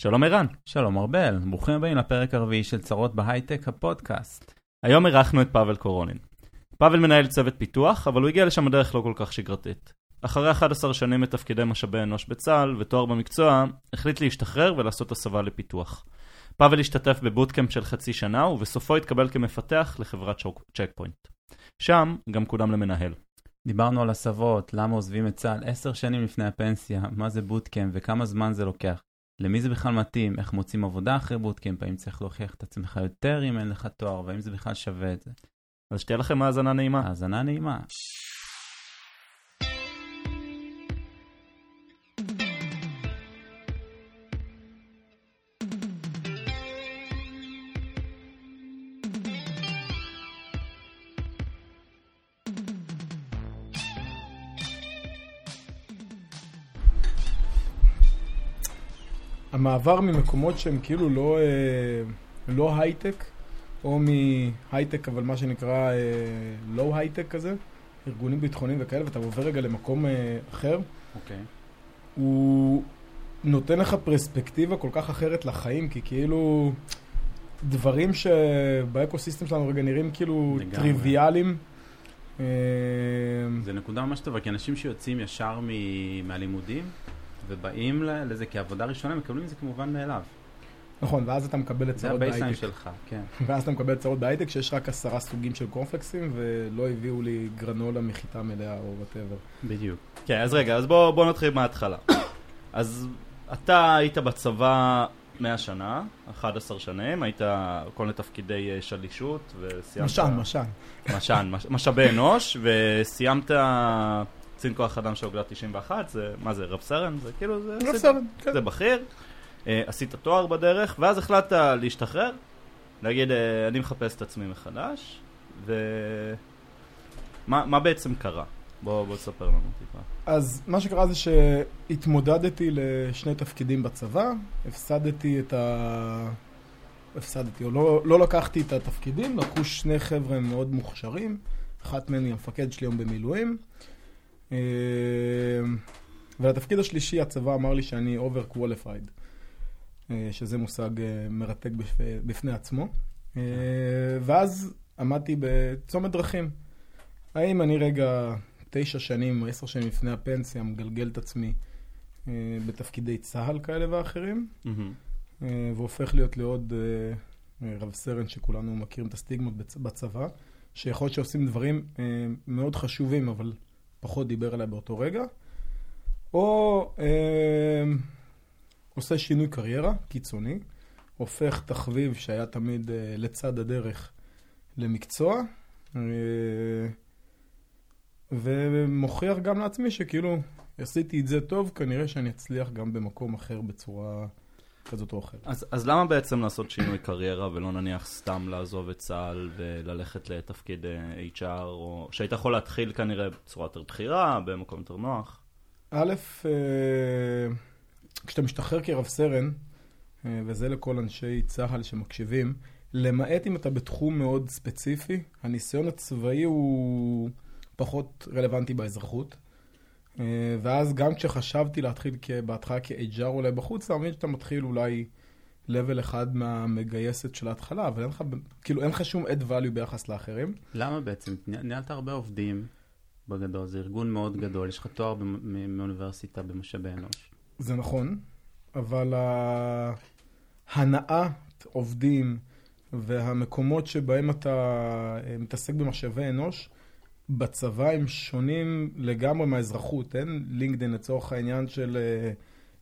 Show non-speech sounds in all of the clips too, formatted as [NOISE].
שלום ערן. שלום ארבל, ברוכים הבאים לפרק הרביעי של צרות בהייטק הפודקאסט. היום אירחנו את פאבל קורונין. פאבל מנהל צוות פיתוח, אבל הוא הגיע לשם בדרך לא כל כך שגרתית. אחרי 11 שנים בתפקידי משאבי אנוש בצה"ל ותואר במקצוע, החליט להשתחרר ולעשות הסבה לפיתוח. פאבל השתתף ב bootcamp של חצי שנה, ובסופו התקבל כמפתח לחברת צ'ק פוינט. שם גם קודם למנהל. דיברנו על הסבות, למה עוזבים את צה"ל 10 שנים לפני הפנסיה, מה זה bootcamp וכמה זמן זה לוקח. למי זה בכלל מתאים, איך מוצאים עבודה אחרי בוטקאמפ, האם צריך להוכיח את עצמך יותר אם אין לך תואר, והאם זה בכלל שווה את זה. אז שתהיה לכם האזנה נעימה. האזנה נעימה. המעבר ממקומות שהם כאילו לא, אה, לא הייטק, או מהייטק אבל מה שנקרא לא הייטק כזה, ארגונים ביטחוניים וכאלה, ואתה עובר רגע למקום אה, אחר, אוקיי. הוא נותן לך פרספקטיבה כל כך אחרת לחיים, כי כאילו דברים שבאקוסיסטם שלנו רגע נראים כאילו לגמרי. טריוויאליים. זה נקודה ממש טובה, כי אנשים שיוצאים ישר מ- מהלימודים ובאים לזה כעבודה ראשונה, מקבלים את זה כמובן מאליו. נכון, ואז אתה מקבל את זה צרות ה baseline בהייטק. שלך, כן. [LAUGHS] ואז אתה מקבל צרות בהייטק שיש רק עשרה סוגים של קורנפלקסים ולא הביאו לי גרנולה מחיטה מלאה או וואטאבר. בדיוק. כן, אז רגע, אז בואו בוא נתחיל מההתחלה. [COUGHS] אז אתה היית בצבא 100 שנה, 11 שנים, היית כל מיני תפקידי אה, שלישות, וסיימת... משן, משן. משן, מש, משאבי אנוש, [LAUGHS] וסיימת קצין כוח אדם של אוגדת 91, זה, מה זה, רב סרן? זה כאילו, זה... זה- סרן, כן. זה בכיר, אה, עשית תואר בדרך, ואז החלטת להשתחרר, להגיד, אה, אני מחפש את עצמי מחדש, ו... מה, מה בעצם קרה? בוא, בוא תספר לנו טיפה. אז מה שקרה זה שהתמודדתי לשני תפקידים בצבא, הפסדתי את ה... הפסדתי, או לא, לא לקחתי את התפקידים, לקחו שני חבר'ה מאוד מוכשרים, אחת מהן היא המפקד שלי היום במילואים. אה, ולתפקיד השלישי הצבא אמר לי שאני over qualified, אה, שזה מושג אה, מרתק בפ- בפני עצמו. אה, ואז עמדתי בצומת דרכים. האם אני רגע תשע שנים, עשר שנים לפני הפנסיה, מגלגל את עצמי בתפקידי צה"ל כאלה ואחרים, והופך להיות לעוד רב סרן שכולנו מכירים את הסטיגמות בצ- בצבא, שיכול להיות שעושים דברים מאוד חשובים, אבל פחות דיבר עליי באותו רגע, או אה, עושה שינוי קריירה קיצוני, הופך תחביב שהיה תמיד אה, לצד הדרך למקצוע, אה, ומוכיח גם לעצמי שכאילו עשיתי את זה טוב, כנראה שאני אצליח גם במקום אחר בצורה כזאת או אחרת. אז, אז למה בעצם לעשות שינוי קריירה ולא נניח סתם לעזוב את צה"ל וללכת לתפקיד אה, HR, או שהיית יכול להתחיל כנראה בצורה יותר בכירה, במקום יותר נוח? א', אה, כשאתה משתחרר כרב סרן, אה, וזה לכל אנשי צה"ל שמקשיבים, למעט אם אתה בתחום מאוד ספציפי, הניסיון הצבאי הוא פחות רלוונטי באזרחות. אה, ואז גם כשחשבתי להתחיל בהתחלה כ-HR אולי בחוץ, אתה מבין שאתה מתחיל אולי level אחד מהמגייסת של ההתחלה, אבל אין לך, כאילו אין לך שום add value ביחס לאחרים. למה בעצם? ני- ניהלת הרבה עובדים בגדול, זה ארגון מאוד גדול, יש לך תואר מאוניברסיטה במשאבי אנוש. זה נכון, אבל ההנעת עובדים והמקומות שבהם אתה אה, מתעסק במשאבי אנוש, בצבא הם שונים לגמרי מהאזרחות. אין לינקדאין לצורך העניין של אה,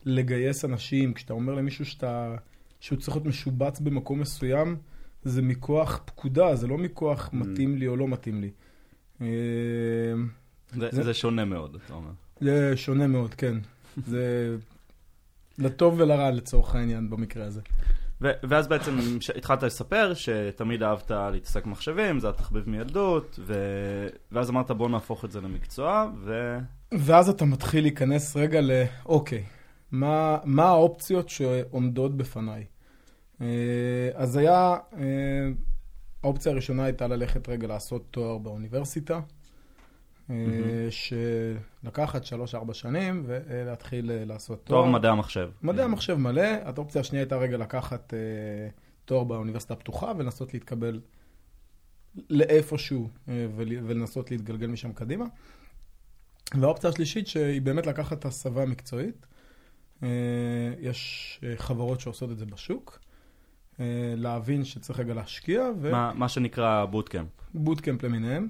לגייס אנשים. כשאתה אומר למישהו שאתה, שהוא צריך להיות משובץ במקום מסוים, זה מכוח פקודה, זה לא מכוח מתאים לי או לא מתאים לי. אה, זה, זה- זה שונה מאוד, אתה אומר. זה שונה מאוד, כן. זה לטוב ולרע לצורך העניין במקרה הזה. ואז בעצם התחלת לספר שתמיד אהבת להתעסק במחשבים, זה התחביב מילדות, ו- ואז אמרת בוא נהפוך את זה למקצוע, ו... ואז אתה מתחיל להיכנס רגע ל... אוקיי, מה, מה האופציות שעומדות בפניי? אה, אז היה, אה, האופציה הראשונה הייתה ללכת רגע לעשות תואר באוניברסיטה. אה, שלקחת 3-4 שנים ולהתחיל אה, לעשות תואר תואר. מדעי המחשב. מדעי המחשב מלא, האופציה השנייה הייתה רגע לקחת אה, תואר באוניברסיטה הפתוחה ולנסות להתקבל לאיפשהו ול- ולנסות להתגלגל משם קדימה. והאופציה השלישית שהיא באמת לקחת הסבה מקצועית. יש חברות שעושות את זה בשוק. להבין שצריך רגע להשקיע, מה- מה שנקרא בוטקאמפ. ובוטקאמפ למיניהם.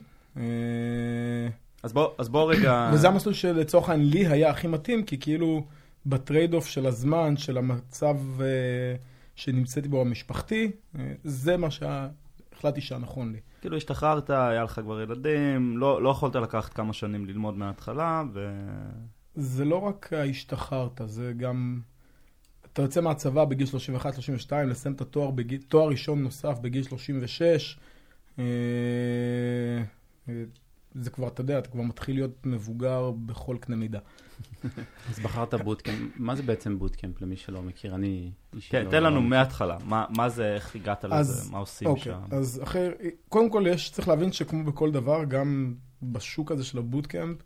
אז בוא, אז בוא רגע... [COUGHS] וזה המסלול שלצורך העניין לי היה הכי מתאים, כי כאילו ב trade-off של הזמן, של המצב אה, שנמצאתי בו המשפחתי, אה, זה מה שהחלטתי שהנכון לי. כאילו השתחררת, היה לך כבר ילדים, לא, לא יכולת לקחת כמה שנים ללמוד מההתחלה, ו... זה לא רק השתחררת, זה גם... אתה יוצא מהצבא בגיל 31-32, לסיים את התואר, בגיל, תואר ראשון נוסף בגיל 36. אה, אה, זה כבר, אתה יודע, אתה כבר מתחיל להיות מבוגר בכל קנה מידה. אז בחרת bootcamp, מה זה בעצם bootcamp למי שלא מכיר? אני אישית כן, לא- תן לנו מההתחלה, מה, זה, איך הגעת אז- לזה, מה עושים אוקיי, שם. אז אחרי, קודם כל יש, צריך להבין שכמו בכל דבר, גם בשוק הזה של ה bootcamp,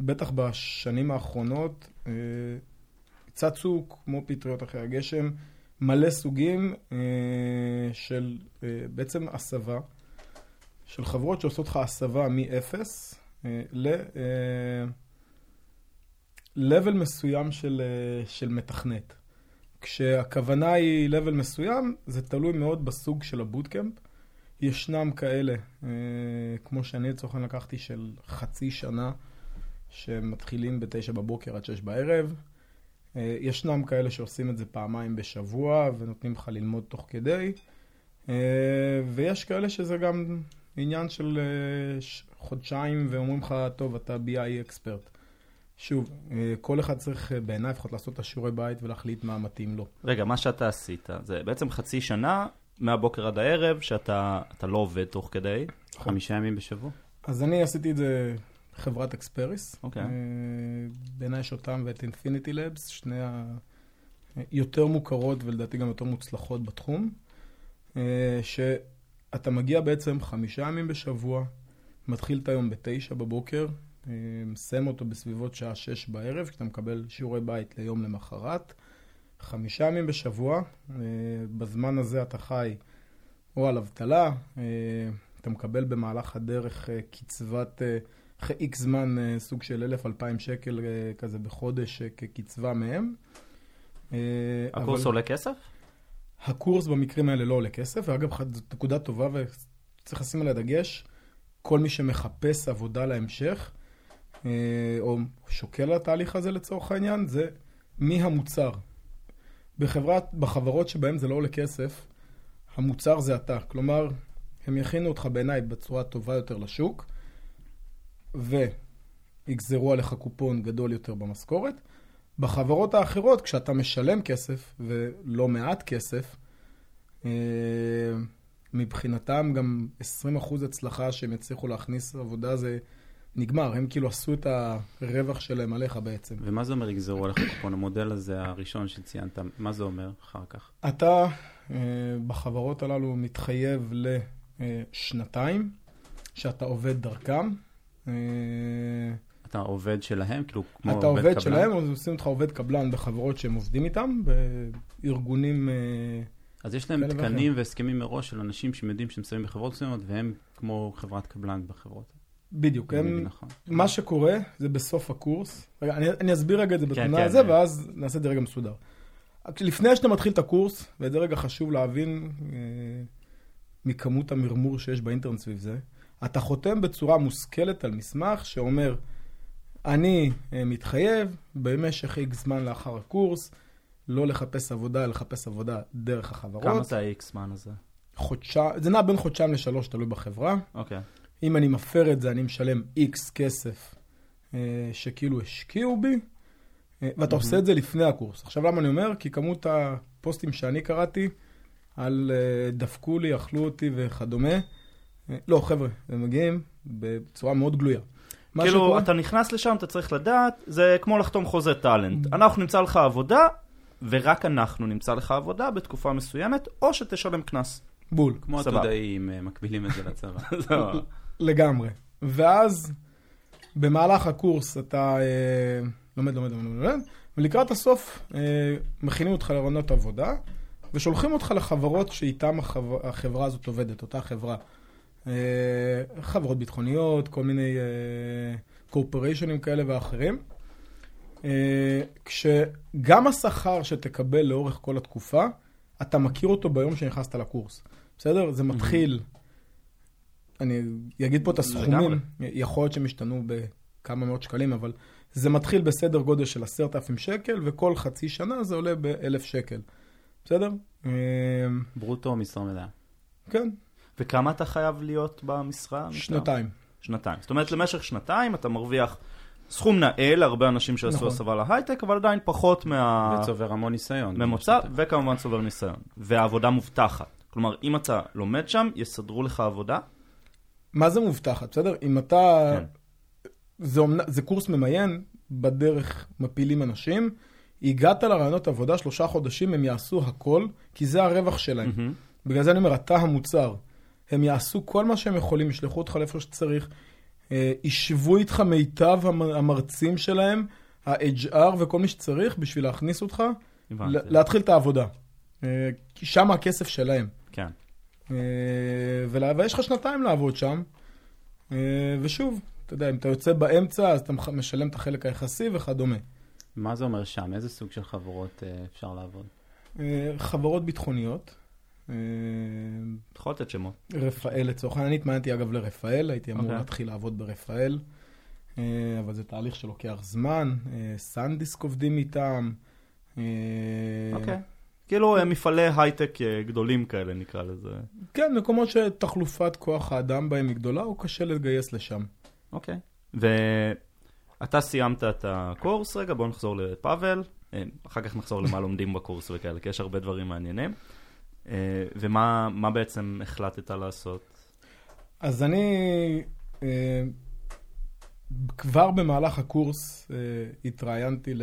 בטח בשנים האחרונות, אה, צצו כמו פטריות אחרי הגשם, מלא סוגים אה, של אה, בעצם הסבה, של חברות שעושות לך הסבה מ-0 אה, ל... אה, מסוים של, אה, של מתכנת. כשהכוונה היא level מסוים, זה תלוי מאוד בסוג של הבוטקאמפ. ישנם כאלה, כמו שאני לצורך העניין לקחתי, של חצי שנה, שמתחילים בתשע בבוקר עד שש בערב. ישנם כאלה שעושים את זה פעמיים בשבוע ונותנים לך ללמוד תוך כדי. ויש כאלה שזה גם עניין של אה, חודשיים ואומרים לך, טוב, אתה BI אקספרט. שוב, אה, כל אחד צריך אה, בעיניי לפחות לעשות את השיעורי בית ולהחליט מה מתאים לו. רגע, מה שאתה עשית, זה בעצם חצי שנה, מהבוקר עד הערב, שאתה אתה לא עובד תוך כדי. חמישה ימים בשבוע? אז אני עשיתי את זה בחברת אקספריס. אוקיי. אה, בעיניי יש אותם ואת אינפיניטי לבס, שני היותר מוכרות ולדעתי גם יותר מוצלחות בתחום. שאתה מגיע בעצם חמישה ימים בשבוע, מתחיל את היום בתשע בבוקר, אה, מסיים אותו בסביבות שעה שש בערב, כשאתה מקבל שיעורי בית ליום למחרת. חמישה ימים בשבוע, אה, בזמן הזה אתה חי או על אבטלה, אה, אתה מקבל במהלך הדרך קצבת, אחרי איקס זמן, סוג של 1,000-2,000 שקל אה, כזה בחודש כקצבה מהם. הקורס אבל עולה כסף? הקורס במקרים האלה לא עולה כסף, ואגב, זאת נקודה טובה וצריך לשים עליה דגש. כל מי שמחפש עבודה להמשך, אה, או שוקל על התהליך הזה לצורך העניין, זה מי המוצר. בחברת, בחברות שבהן זה לא עולה כסף, המוצר זה אתה. כלומר, הם יכינו אותך בעיניי בצורה טובה יותר לשוק, ויגזרו עליך קופון גדול יותר במשכורת. בחברות האחרות, כשאתה משלם כסף, ולא מעט כסף, אה, מבחינתם גם 20% הצלחה שהם יצליחו להכניס עבודה זה נגמר. הם כאילו עשו את הרווח שלהם עליך בעצם. ומה זה אומר יגזרו עליך קופון? המודל הזה הראשון שציינת, מה זה אומר אחר כך? אתה אה, בחברות הללו מתחייב לשנתיים, שאתה עובד דרכם. אה, אתה עובד שלהם? כאילו כמו אתה עובד עובד קבלן? שלהם, אז עושים אותך עובד קבלן בחברות שהם עובדים איתם, בארגונים... אה, אז יש להם תקנים והסכמים מראש של אנשים שהם יודעים שהם שמים בחברות מסוימות, והם כמו חברת קבלן בחברות. בדיוק, הם, נכון. מה שקורה זה בסוף הקורס, רגע, אני, אני אסביר רגע את זה בתמונה כן, הזה, כן. ואז נעשה את זה רגע מסודר. לפני שאתה מתחיל את הקורס, ואת זה רגע חשוב להבין אה, מכמות המרמור שיש באינטרנט סביב זה, אתה חותם בצורה מושכלת על מסמך שאומר, אני אה, מתחייב במשך איקס זמן לאחר הקורס, לא לחפש עבודה, לחפש עבודה דרך החברות. כמה זה ה-X זמן הזה? חודשיים, זה נע בין חודשיים לשלוש, תלוי בחברה. אוקיי. אם אני מפר את זה, אני משלם איקס כסף אה, שכאילו השקיעו בי, אה, ואתה עושה את זה לפני הקורס. עכשיו, למה אני אומר? כי כמות הפוסטים שאני קראתי על דפקו לי, אכלו אותי וכדומה, לא, חבר'ה, הם מגיעים בצורה מאוד גלויה. כאילו, שקורה- אתה נכנס לשם, אתה צריך לדעת, זה כמו לחתום חוזה טאלנט. אנחנו נמצא לך עבודה, ורק אנחנו נמצא לך עבודה בתקופה מסוימת, או שתשלם קנס. בול, כמו סבבה. עתודאים אה, מקבילים את זה לצבא. [LAUGHS] לגמרי. ואז במהלך הקורס אתה אה, לומד, לומד, לומד, לומד, ולקראת הסוף אה, מכינים אותך לרעיונות עבודה, ושולחים אותך לחברות שאיתן החבר, החברה הזאת עובדת, אותה חברה. אה, חברות ביטחוניות, כל מיני קורפוריישנים כאלה ואחרים. אה, כשגם השכר שתקבל לאורך כל התקופה, אתה מכיר אותו ביום שנכנסת לקורס. בסדר? זה מתחיל, אני אגיד פה את הסכומים. יכול להיות שהם השתנו בכמה מאות שקלים, אבל זה מתחיל בסדר גודל של עשרת אלפים שקל, וכל חצי שנה זה עולה באלף שקל. בסדר? אה, ברוטו משרה מלאה? כן, וכמה אתה חייב להיות במשרה? שנתיים. שנתיים. זאת אומרת, למשך שנתיים אתה מרוויח סכום נאה להרבה אנשים שעשו נכון. הסבה להייטק, אבל עדיין פחות מה... וצובר המון ניסיון. ממוצע, וכמובן צובר ניסיון. והעבודה מובטחת. כלומר, אם אתה לומד שם, יסדרו לך עבודה. מה זה מובטחת, בסדר? אם אתה... כן. זה, אומנ... זה קורס ממיין, בדרך מפילים אנשים. הגעת לרעיונות עבודה, שלושה חודשים הם יעשו הכל, כי זה הרווח שלהם. מהמם. בגלל זה אני אומר, אתה המוצר. הם יעשו כל מה שהם יכולים, ישלחו אותך לאיפה שצריך, אה, ישבו איתך מיטב המ- המרצים שלהם, ה-HR וכל מי שצריך בשביל להכניס אותך, הבנתי. להתחיל את העבודה. אה, שם הכסף שלהם. כן. אה, ויש לך שנתיים לעבוד שם, אה, ושוב, אתה יודע, אם אתה יוצא באמצע, אז אתה משלם את החלק היחסי וכדומה. מה זה אומר שם? איזה סוג של חברות אה, אפשר לעבוד? אה, חברות ביטחוניות, יכול לתת שמות. רפאל לצורך העניין, אני התמניתי אגב לרפאל, הייתי אמור אוקיי. להתחיל לעבוד ברפאל, אה, אבל זה תהליך שלוקח זמן, אה, סנדיסק עובדים איתם. אה, אוקיי. כאילו אה, מפעלי הייטק אה, גדולים כאלה, נקרא לזה. כן, מקומות שתחלופת כוח האדם בהם היא גדולה, או קשה לגייס לשם. אוקיי. ואתה סיימת את הקורס, רגע, בוא נחזור לפאבל. אה, אחר כך נחזור למה לומדים בקורס וכאלה, כי יש הרבה דברים מעניינים. אה, ומה מה בעצם החלטת לעשות? אז אני אה, כבר במהלך הקורס אה, התראיינתי ל,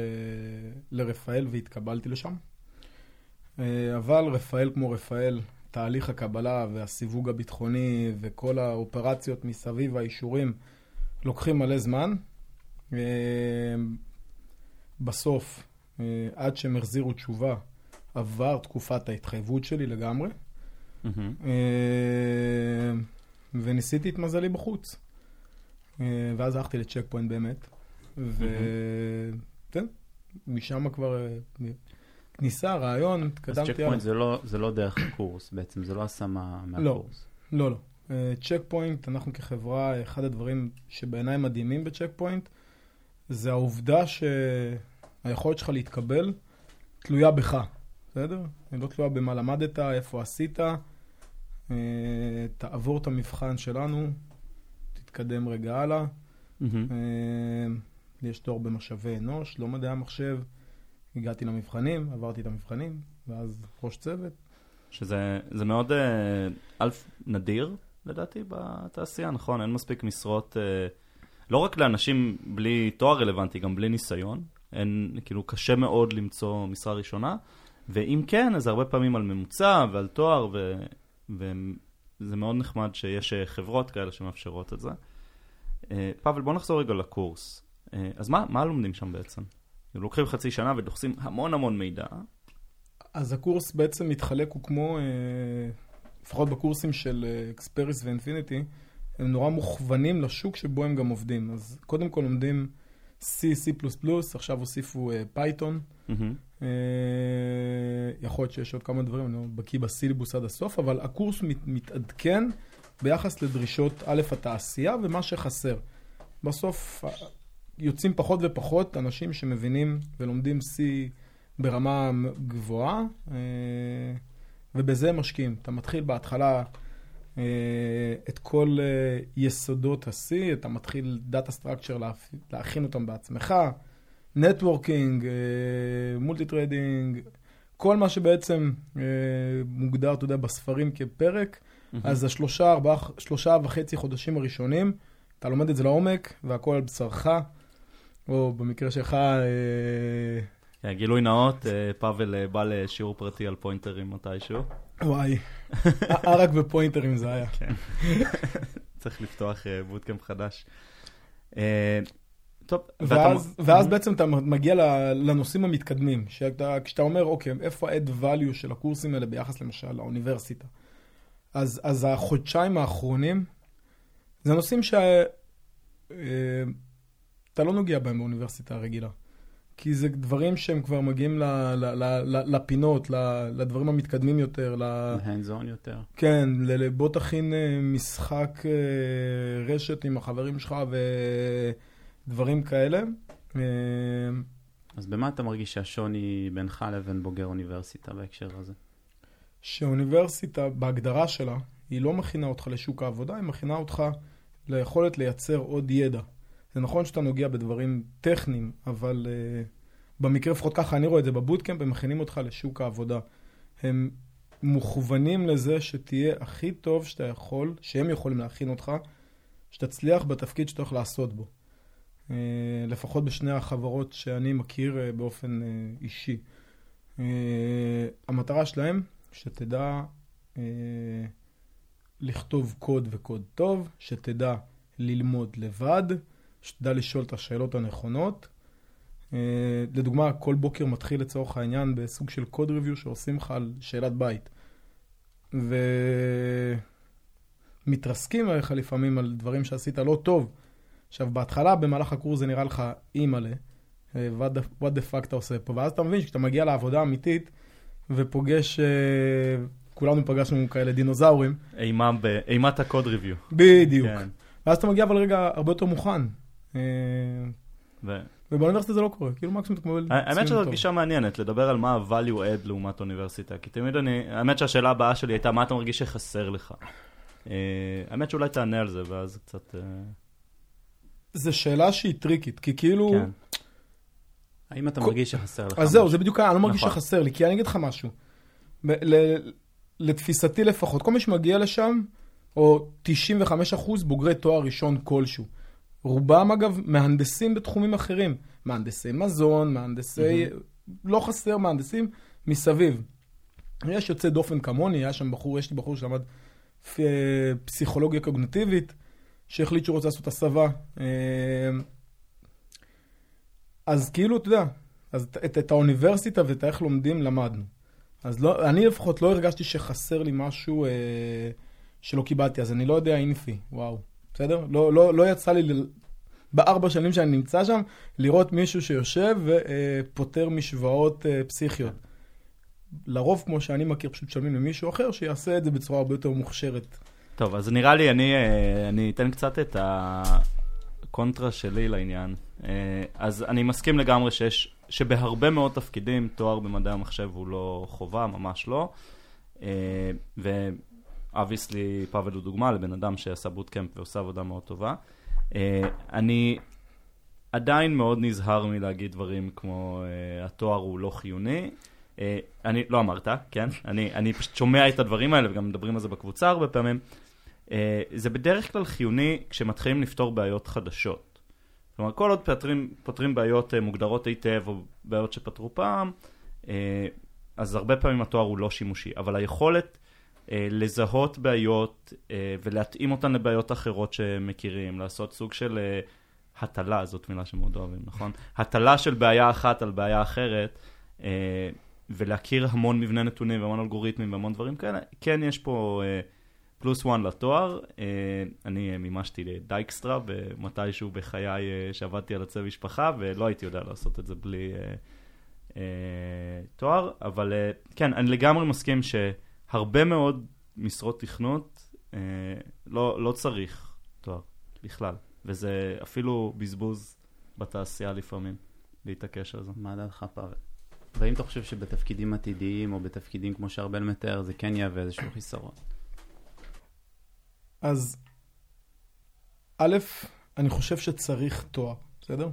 לרפאל והתקבלתי לשם. אבל רפאל כמו רפאל, תהליך הקבלה והסיווג הביטחוני וכל האופרציות מסביב, האישורים, לוקחים מלא זמן. בסוף, עד שהם החזירו תשובה, עבר תקופת ההתחייבות שלי לגמרי. אה, וניסיתי את מזלי בחוץ. אה, ואז הלכתי לצ'ק פוינט באמת. וכן, משם כבר אה, כניסה, רעיון, אז התקדמתי צ'ק הלאה. פוינט זה לא- זה לא דרך הקורס בעצם, זה לא השמה מהקורס. לא, לא. צ'ק פוינט, אנחנו כחברה, אחד הדברים שבעיניי מדהימים בצ'ק פוינט, זה העובדה שהיכולת שלך להתקבל תלויה בך, בסדר? היא לא תלויה במה למדת, איפה עשית. אה, תעבור את המבחן שלנו, תתקדם רגע הלאה. אה, יש תואר במשאבי אנוש, לא מדעי המחשב. הגעתי למבחנים, עברתי את המבחנים, ואז ראש צוות. שזה זה מאוד, אה, א', נדיר, לדעתי, בתעשייה, נכון? אין מספיק משרות, לא רק לאנשים בלי תואר רלוונטי, גם בלי ניסיון. אין, כאילו, קשה מאוד למצוא משרה ראשונה, ואם כן, אז הרבה פעמים על ממוצע ועל תואר, ו, וזה מאוד נחמד שיש אה, חברות כאלה שמאפשרות את זה. אה, פאבל, בוא נחזור רגע לקורס. אה, אז מה, מה לומדים שם בעצם? הם לוקחים חצי שנה ודוחסים המון המון מידע. אז הקורס בעצם מתחלק, הוא כמו, לפחות בקורסים של אקספריס ואינפיניטי, הם נורא מוכוונים לשוק שבו הם גם עובדים. אז קודם כל לומדים C, C++, עכשיו הוסיפו Python. מהמם. אה, יכול להיות שיש עוד כמה דברים, אני לא בקיא בסילבוס עד הסוף, אבל הקורס מת, מתעדכן ביחס לדרישות א', התעשייה ומה שחסר. בסוף אה, יוצאים פחות ופחות אנשים שמבינים ולומדים C ברמה גבוהה, אה, ובזה משקיעים. אתה מתחיל בהתחלה את כל אה, יסודות ה-C, אתה מתחיל data structure להכין אותם בעצמך, networking, multi-threading, כל מה שבעצם אה, מוגדר, אתה יודע, בספרים כפרק, אז השלושה, ארבעה, שלושה וחצי חודשים הראשונים, אתה לומד את זה לעומק, והכל על בשרך, או במקרה שלך, אה, כן, גילוי נאות, אה, פאבל אה, בא לשיעור פרטי על פוינטרים מתישהו. וואי, ערק ופוינטרים זה היה. צריך לפתוח אה, בוטקאמפ חדש. אה, טוב, ואתה- ואז, ואז Mhm. בעצם אתה מגיע לנושאים המתקדמים, שאתה, כשאתה אומר, אוקיי, איפה ה-add value של הקורסים האלה ביחס למשל לאוניברסיטה. אז, אז החודשיים האחרונים, זה נושאים שאתה לא נוגע בהם באוניברסיטה הרגילה. כי זה דברים שהם כבר מגיעים ל, ל, ל, ל, לפינות, ל, לדברים המתקדמים יותר, ל... on יותר. כן, ל- ל- בוא תכין אה, משחק אה, רשת עם החברים שלך ודברים כאלה. אה, אז במה אתה מרגיש שהשוני בינך לבין בוגר אוניברסיטה בהקשר הזה? שאוניברסיטה, בהגדרה שלה, היא לא מכינה אותך לשוק העבודה, היא מכינה אותך ליכולת לייצר עוד ידע. זה נכון שאתה נוגע בדברים טכניים, אבל uh, במקרה, לפחות ככה אני רואה את זה בבוטקאמפ, הם מכינים אותך לשוק העבודה. הם מוכוונים לזה שתהיה הכי טוב שאתה יכול, שהם יכולים להכין אותך, שתצליח בתפקיד שאתה הולך לעשות בו. Uh, לפחות בשני החברות שאני מכיר uh, באופן uh, אישי. Uh, המטרה שלהם, שתדע uh, לכתוב קוד וקוד טוב, שתדע ללמוד לבד, שתדע לשאול את השאלות הנכונות. Uh, לדוגמה, כל בוקר מתחיל לצורך העניין בסוג של קוד ריוויו שעושים לך על שאלת בית. ומתרסקים עליך לפעמים על דברים שעשית לא טוב. עכשיו, בהתחלה, במהלך הקורס זה נראה לך אימא'לה, אה, what the, fuck אתה עושה פה, ואז אתה מבין שכשאתה מגיע לעבודה אמיתית ופוגש, אה, כולנו פגשנו כאלה דינוזאורים, אימה ב- אימת הקוד ריוויו. בדיוק. כן. ואז אתה מגיע אבל רגע הרבה יותר מוכן. אה, ו- ובאוניברסיטה זה לא קורה, כאילו מקסימום אתה מקבל האמת ציון טוב. גישה מעניינת, לדבר על מה ה-value add לעומת אוניברסיטה. כי תמיד אני, האמת שהשאלה הבאה שלי הייתה, מה אתה מרגיש שחסר לך? אה, האמת שאולי תענה על זה, ואז קצת... אה, זו שאלה שהיא טריקית, כי כאילו... כן. האם אתה מרגיש שחסר לך אז זהו? זה בדיוק, אני לא מרגיש נכון. שחסר לי, כי אני אגיד לך משהו. לתפיסתי לפחות, כל מי שמגיע לשם, או 95% בוגרי תואר ראשון כלשהו. רובם אגב מהנדסים בתחומים אחרים, מהנדסי מזון, מהנדסי, לא חסר מהנדסים מסביב. יש יוצא דופן כמוני, היה שם בחור, יש לי בחור שלמד פסיכולוגיה קוגנטיבית, שהחליט שהוא רוצה לעשות הסבה. אה, אז כאילו, אתה יודע, אז את, את, את האוניברסיטה ואת איך לומדים למדנו. אז לא, אני לפחות לא הרגשתי שחסר לי משהו אה, שלא קיבלתי, אז אני לא יודע אינפי, וואו, בסדר? לא, לא, לא יצא לי ל... בארבע שנים שאני נמצא שם, לראות מישהו שיושב ופותר משוואות אה, פסיכיות. לרוב, כמו שאני מכיר, פשוט משלמים למישהו אחר שיעשה את זה בצורה הרבה יותר מוכשרת. טוב, אז נראה לי, אני, אה, אני אתן קצת את הקונטרה שלי לעניין. אה, אז אני מסכים לגמרי שיש, שבהרבה מאוד תפקידים תואר במדעי המחשב הוא לא חובה, ממש לא. ו obviously, פאבל הוא דוגמה לבן אדם שעשה bootcamp ועושה עבודה מאוד טובה. אה, אני עדיין מאוד נזהר מלהגיד דברים כמו אה, התואר הוא לא חיוני. אה, אני, לא אמרת, כן? אני, אני פשוט שומע את הדברים האלה וגם מדברים על זה בקבוצה הרבה פעמים. זה בדרך כלל חיוני כשמתחילים לפתור בעיות חדשות. כלומר, כל עוד פותרים, פותרים בעיות מוגדרות היטב או בעיות שפתרו פעם, אז הרבה פעמים התואר הוא לא שימושי. אבל היכולת לזהות בעיות אה, ולהתאים אותן לבעיות אחרות שמכירים, לעשות סוג של אה, הטלה, זאת מילה שמאוד אוהבים, נכון? הטלה של בעיה אחת על בעיה אחרת, אה, ולהכיר המון מבנה נתונים והמון אלגוריתמים והמון דברים כאלה, כן יש פה אה, פלוס וואן לתואר. אה, אני אה, מימשתי דייקסטרה ומתישהו בחיי אה, שעבדתי על עצב משפחה, ולא הייתי יודע לעשות את זה בלי אה, אה, תואר, אבל אה, כן, אני לגמרי מסכים שהרבה מאוד משרות תכנות אה, לא, לא צריך תואר בכלל, וזה אפילו בזבוז בתעשייה לפעמים, להתעקש על זה. מה דעתך, פאבל? והאם אתה חושב שבתפקידים עתידיים או בתפקידים כמו שארבל מתאר זה כן יהווה איזשהו חיסרון? אז א', אני חושב שצריך תואר, בסדר?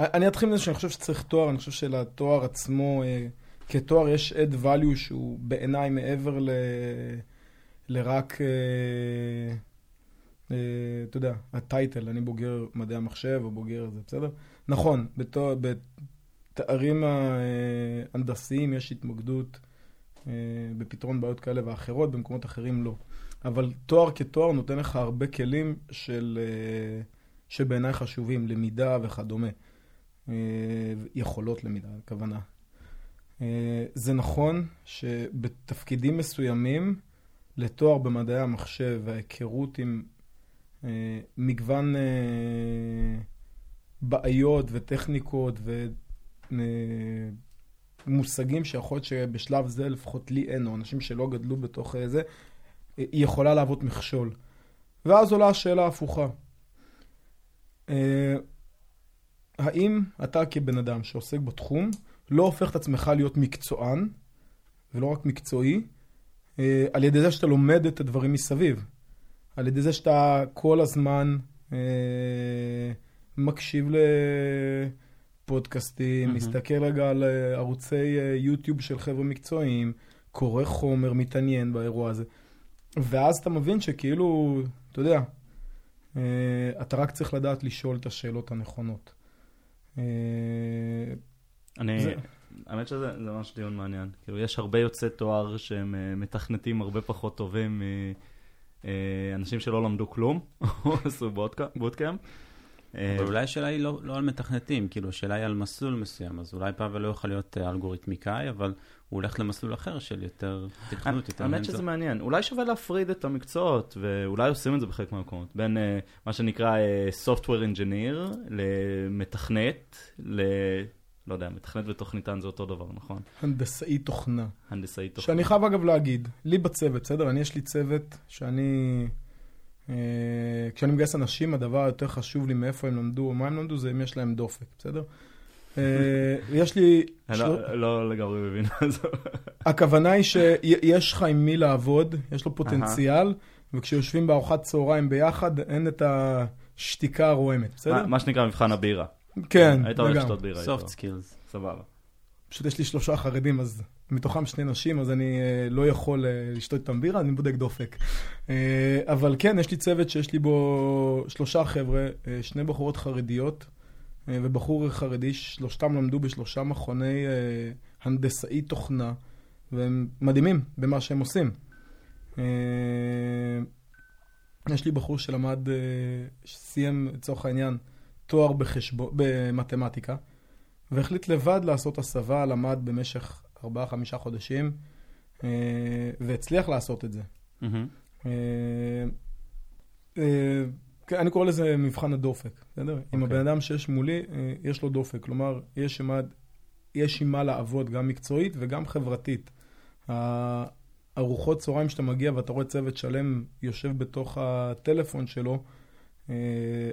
אני אתחיל מזה שאני חושב שצריך תואר, אני חושב שלתואר עצמו, אה, כתואר יש add value שהוא בעיניי מעבר ל... לרק, אה, אה, אתה יודע, הטייטל, אני בוגר מדעי המחשב או בוגר זה, בסדר? נכון, בתואר, בתארים ההנדסיים יש התמקדות אה, בפתרון בעיות כאלה ואחרות, במקומות אחרים לא. אבל תואר כתואר נותן לך הרבה כלים של, אה, שבעיניי חשובים, למידה וכדומה. אה, יכולות למידה, הכוונה. אה, זה נכון שבתפקידים מסוימים, לתואר במדעי המחשב וההיכרות עם אה, מגוון בעיות וטכניקות ומושגים שיכול להיות שבשלב זה לפחות לי אין, או אנשים שלא גדלו בתוך זה, היא יכולה להוות מכשול. ואז עולה השאלה ההפוכה. האם אתה כבן אדם שעוסק בתחום, לא הופך את עצמך להיות מקצוען, ולא רק מקצועי, אה, על ידי זה שאתה לומד את הדברים מסביב. על ידי זה שאתה כל הזמן אה, מקשיב לפודקאסטים, mm-hmm. מסתכל רגע על אה, ערוצי יוטיוב של חבר'ה מקצועיים, קורא חומר, מתעניין באירוע הזה. ואז אתה מבין שכאילו, אתה יודע, אתה רק צריך לדעת לשאול את השאלות הנכונות. אה, אני, האמת שזה ממש דיון מעניין. כאילו, יש הרבה יוצאי תואר שהם uh, מתכנתים הרבה פחות טובים מאנשים uh, שלא למדו כלום, או [LAUGHS] עשו בוטקאמפ. אבל אולי השאלה היא לא, לא על מתכנתים, כאילו השאלה היא על מסלול מסוים, אז אולי פאבל לא יוכל להיות אלגוריתמיקאי, אבל הוא הולך למסלול אחר של יותר תכנות, יותר... האמת שזה מעניין. אולי שווה להפריד את המקצועות, ואולי עושים את זה בחלק מהמקומות, בין uh, מה שנקרא uh, Software Engineer למתכנת, ל... לא יודע, מתכנת ותוכניתן זה אותו דבר, נכון? הנדסאי תוכנה. הנדסאי תוכנה. שאני חייב אגב להגיד, לי בצוות, בסדר? אני, יש לי צוות שאני... Uh, כשאני מגייס אנשים, הדבר היותר חשוב לי מאיפה הם למדו או מה הם למדו, זה אם יש להם דופק, בסדר? אה, יש לי... לא, לא לגמרי מבין מה [LAUGHS] זה. הכוונה היא שיש לך עם מי לעבוד, יש לו פוטנציאל, וכשיושבים בארוחת צהריים ביחד, אין את השתיקה הרועמת, בסדר? מה שנקרא מבחן הבירה. כן, היית הולך לשתות בירה איתו. soft skills. סבבה. פשוט יש לי שלושה חרדים, אז מתוכם שני נשים, אז אני אה, לא יכול אה, לשתות איתם בירה, אני בודק דופק. אבל כן, יש לי צוות שיש לי בו שלושה חבר'ה, שני בחורות חרדיות. אה, ובחור חרדי, שלושתם למדו בשלושה מכוני אה, הנדסאי תוכנה, והם מדהימים במה שהם עושים. אה, יש לי בחור שלמד, סיים לצורך העניין תואר בחשבו, במתמטיקה, והחליט לבד לעשות הסבה, למד במשך ארבעה-חמישה חודשים, והצליח לעשות את זה. Mm-hmm. כן, אני קורא לזה מבחן הדופק, בסדר? Okay. אם אוקיי. הבן אדם שיש מולי, אה, יש לו דופק. כלומר, יש עם, יש עם מה לעבוד, גם מקצועית וגם חברתית. ארוחות צהריים שאתה מגיע ואתה רואה צוות שלם יושב בתוך הטלפון שלו, אה,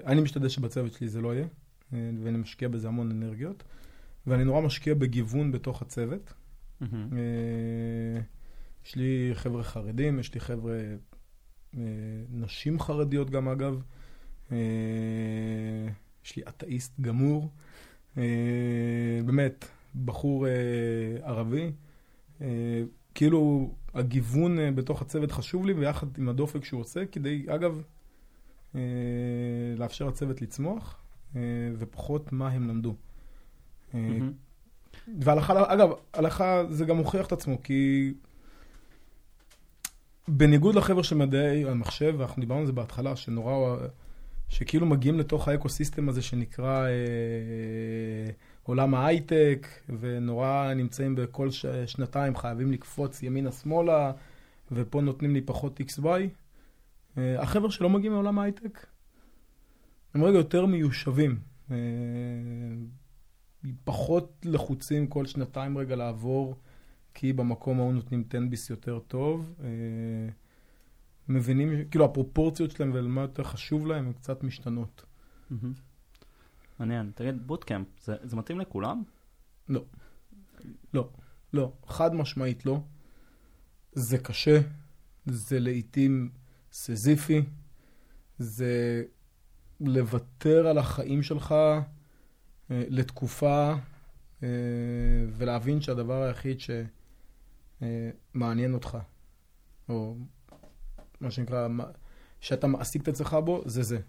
אני משתדל שבצוות שלי זה לא יהיה, אה, ואני משקיע בזה המון אנרגיות. ואני נורא משקיע בגיוון בתוך הצוות. Mm-hmm. יש לי חבר'ה חרדים, יש לי חבר'ה, נשים חרדיות גם אגב. אה, יש לי אתאיסט גמור, אה, באמת, בחור אה, ערבי. כאילו, הגיוון בתוך הצוות חשוב לי, ויחד עם הדופק שהוא עושה, כדי, אגב, לאפשר לצוות לצמוח, ופחות מה הם למדו. והלכה, אגב, הלכה זה גם מוכיח את עצמו, כי בניגוד לחבר'ה של מדעי המחשב, ואנחנו דיברנו על זה בהתחלה, שנורא שכאילו מגיעים לתוך האקוסיסטם הזה שנקרא אה, עולם ההייטק, ונורא נמצאים בכל ש... שנתיים חייבים לקפוץ ימינה-שמאלה, ופה נותנים לי פחות XY. אה, החבר'ה שלא מגיעים מעולם ההייטק, הם רגע יותר מיושבים. אה, פחות לחוצים כל שנתיים רגע לעבור, כי במקום ההוא נותנים 10 ביס יותר טוב. אה, מבינים, כאילו הפרופורציות שלהם ומה יותר חשוב להם, הן קצת משתנות. מעניין. תגיד, בוטקאמפ, זה, זה מתאים לכולם? לא. לא. לא. חד משמעית לא. זה קשה, זה לעיתים סזיפי, זה לוותר על החיים שלך אה, לתקופה אה, ולהבין שהדבר היחיד שמעניין אה, אותך, או מה שנקרא, שאתה מעסיק את עצמך בו, זה זה.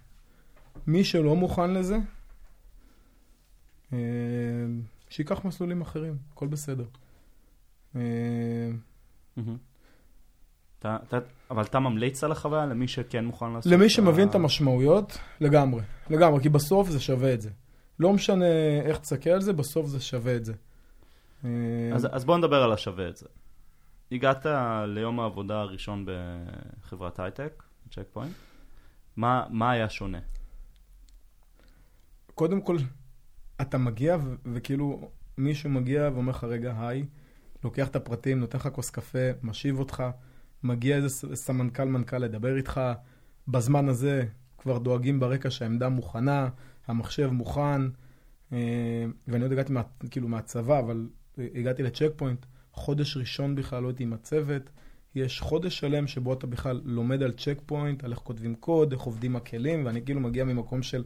מי שלא מוכן לזה, אה, שייקח מסלולים אחרים, הכל בסדר. אה, אתה, אתה, אבל אתה ממליץ על החוויה למי שכן מוכן לעשות למי שמבין את המשמעויות, לגמרי. לגמרי, כי בסוף זה שווה את זה. לא משנה איך תסתכל על זה, בסוף זה שווה את זה. אה, אז, אז בוא נדבר על השווה את זה. הגעת ליום העבודה הראשון בחברת הייטק, צ'ק פוינט. מה, מה היה שונה? קודם כל, אתה מגיע ו- וכאילו מישהו מגיע ואומר לך, רגע, היי, לוקח את הפרטים, נותן לך כוס קפה, מושיב אותך, מגיע איזה סמנכ"ל, מנכ"ל לדבר איתך, בזמן הזה כבר דואגים ברקע שהעמדה מוכנה, המחשב מוכן, אה, ואני עוד הגעתי מה, כאילו מהצבא, אבל הגעתי ל Check Point, חודש ראשון בכלל לא הייתי עם הצוות, יש חודש שלם שבו אתה בכלל לומד על Check Point, על איך כותבים קוד, איך עובדים הכלים, ואני כאילו מגיע ממקום של